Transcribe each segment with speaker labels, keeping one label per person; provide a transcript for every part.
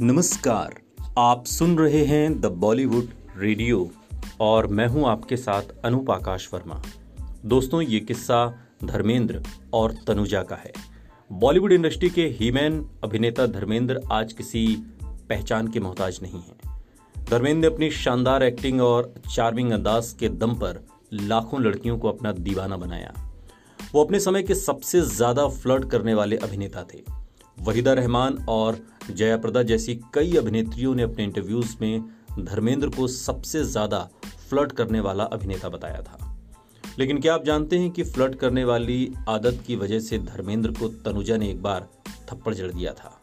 Speaker 1: नमस्कार, आप सुन रहे हैं द बॉलीवुड रेडियो और मैं हूँ आपके साथ अनूप आकाश वर्मा। दोस्तों, ये किस्सा धर्मेंद्र और तनुजा का है। बॉलीवुड इंडस्ट्री के हीमैन अभिनेता धर्मेंद्र आज किसी पहचान के मोहताज नहीं है। धर्मेंद्र अपनी शानदार एक्टिंग और चार्मिंग अंदाज के दम पर लाखों लड़कियों को अपना दीवाना बनाया। वो अपने समय के सबसे ज़्यादा फ्लर्ट करने वाले अभिनेता थे। वहीदा रहमान और जयाप्रदा जैसी कई अभिनेत्रियों ने अपने इंटरव्यूज़ में धर्मेंद्र को सबसे ज़्यादा फ्लर्ट करने वाला अभिनेता बताया था। लेकिन क्या आप जानते हैं कि फ्लर्ट करने वाली आदत की वजह से धर्मेंद्र को तनुजा ने एक बार थप्पड़ जड़ दिया था?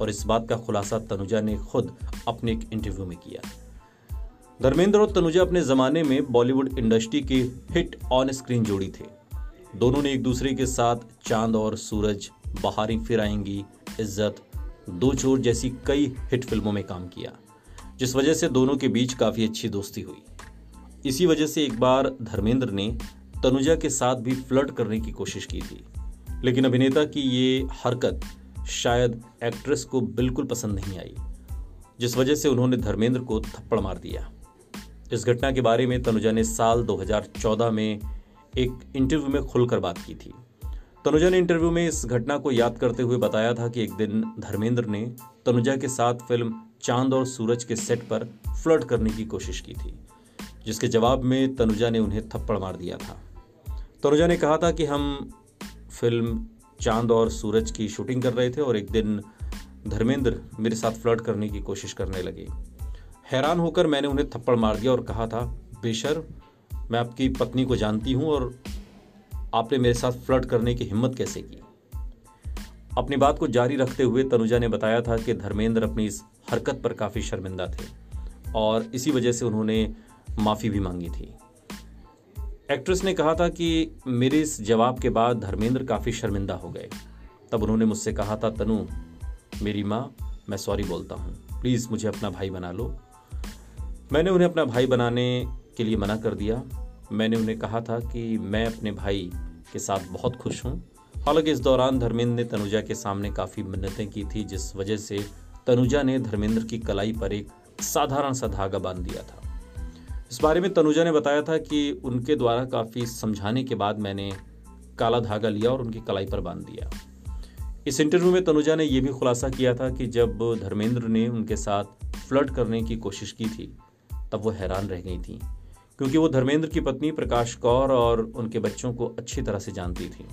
Speaker 1: और इस बात का खुलासा तनुजा ने खुद अपने एक इंटरव्यू में किया। धर्मेंद्र और तनुजा अपने जमाने में बॉलीवुड इंडस्ट्री की हिट ऑन स्क्रीन जोड़ी थे। दोनों ने एक दूसरे के साथ चाँद और सूरज बहारी फिर आएँगी इज़्ज़त, दो चोर जैसी कई हिट फ़िल्मों में काम किया, जिस वजह से दोनों के बीच काफ़ी अच्छी दोस्ती हुई। इसी वजह से एक बार धर्मेंद्र ने तनुजा के साथ भी फ्लर्ट करने की कोशिश की थी, लेकिन अभिनेता की ये हरकत शायद एक्ट्रेस को बिल्कुल पसंद नहीं आई, जिस वजह से उन्होंने धर्मेंद्र को थप्पड़ मार दिया। इस घटना के बारे में तनुजा ने साल 2014 में एक इंटरव्यू में खुलकर बात की थी। तनुजा ने इंटरव्यू में इस घटना को याद करते हुए बताया था कि एक दिन धर्मेंद्र ने तनुजा के साथ फ़िल्म चाँद और सूरज के सेट पर फ्लर्ट करने की कोशिश की थी, जिसके जवाब में तनुजा ने उन्हें थप्पड़ मार दिया था। तनुजा ने कहा था कि हम फ़िल्म चाँद और सूरज की शूटिंग कर रहे थे और एक दिन धर्मेंद्र मेरे साथ फ्लर्ट करने की कोशिश करने लगे। हैरान होकर मैंने उन्हें थप्पड़ मार दिया और कहा था, बेशर, मैं आपकी पत्नी को जानती हूँ और आपने मेरे साथ फ्लर्ट करने की हिम्मत कैसे की? अपनी बात को जारी रखते हुए तनुजा ने बताया था कि धर्मेंद्र अपनी इस हरकत पर काफ़ी शर्मिंदा थे और इसी वजह से उन्होंने माफ़ी भी मांगी थी। एक्ट्रेस ने कहा था कि मेरे इस जवाब के बाद धर्मेंद्र काफ़ी शर्मिंदा हो गए। तब उन्होंने मुझसे कहा था, तनु, मेरी माँ, मैं सॉरी बोलता हूँ। प्लीज़ मुझे अपना भाई बना लो। मैंने उन्हें अपना भाई बनाने के लिए मना कर दिया। मैंने उन्हें कहा था कि मैं अपने भाई के साथ बहुत खुश हूँ। हालाँकि इस दौरान धर्मेंद्र ने तनुजा के सामने काफ़ी मिन्नतें की थी, जिस वजह से तनुजा ने धर्मेंद्र की कलाई पर एक साधारण सा धागा बाँध दिया था। इस बारे में तनुजा ने बताया था कि उनके द्वारा काफ़ी समझाने के बाद मैंने काला धागा लिया और उनकी कलाई पर बाँध दिया। इस इंटरव्यू में तनुजा ने यह भी खुलासा किया था कि जब धर्मेंद्र ने उनके साथ फ्लर्ट करने की कोशिश की थी, तब वो हैरान रह गई थी। क्योंकि वो धर्मेंद्र की पत्नी प्रकाश कौर और उनके बच्चों को अच्छी तरह से जानती थी,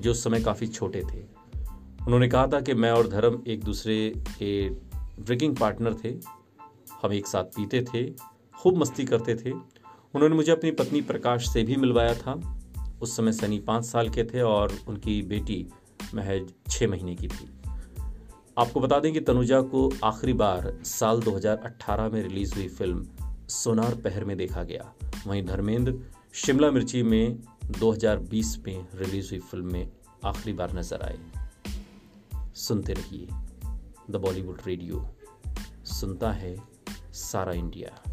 Speaker 1: जो उस समय काफ़ी छोटे थे। उन्होंने कहा था कि मैं और धर्म एक दूसरे के ड्रिंकिंग पार्टनर थे। हम एक साथ पीते थे, खूब मस्ती करते थे। उन्होंने मुझे अपनी पत्नी प्रकाश से भी मिलवाया था। उस समय सनी पाँच साल के थे और उनकी बेटी महज छः महीने की थी। आपको बता दें कि तनुजा को आखिरी बार साल 2018 में रिलीज़ हुई फ़िल्म सोनार पहर में देखा गया। वहीं धर्मेंद्र, शिमला मिर्ची में 2020 में रिलीज़ हुई फ़िल्म में आखिरी बार नज़र आए। सुनते रहिए। द बॉलीवुड रेडियो, सुनता है सारा इंडिया।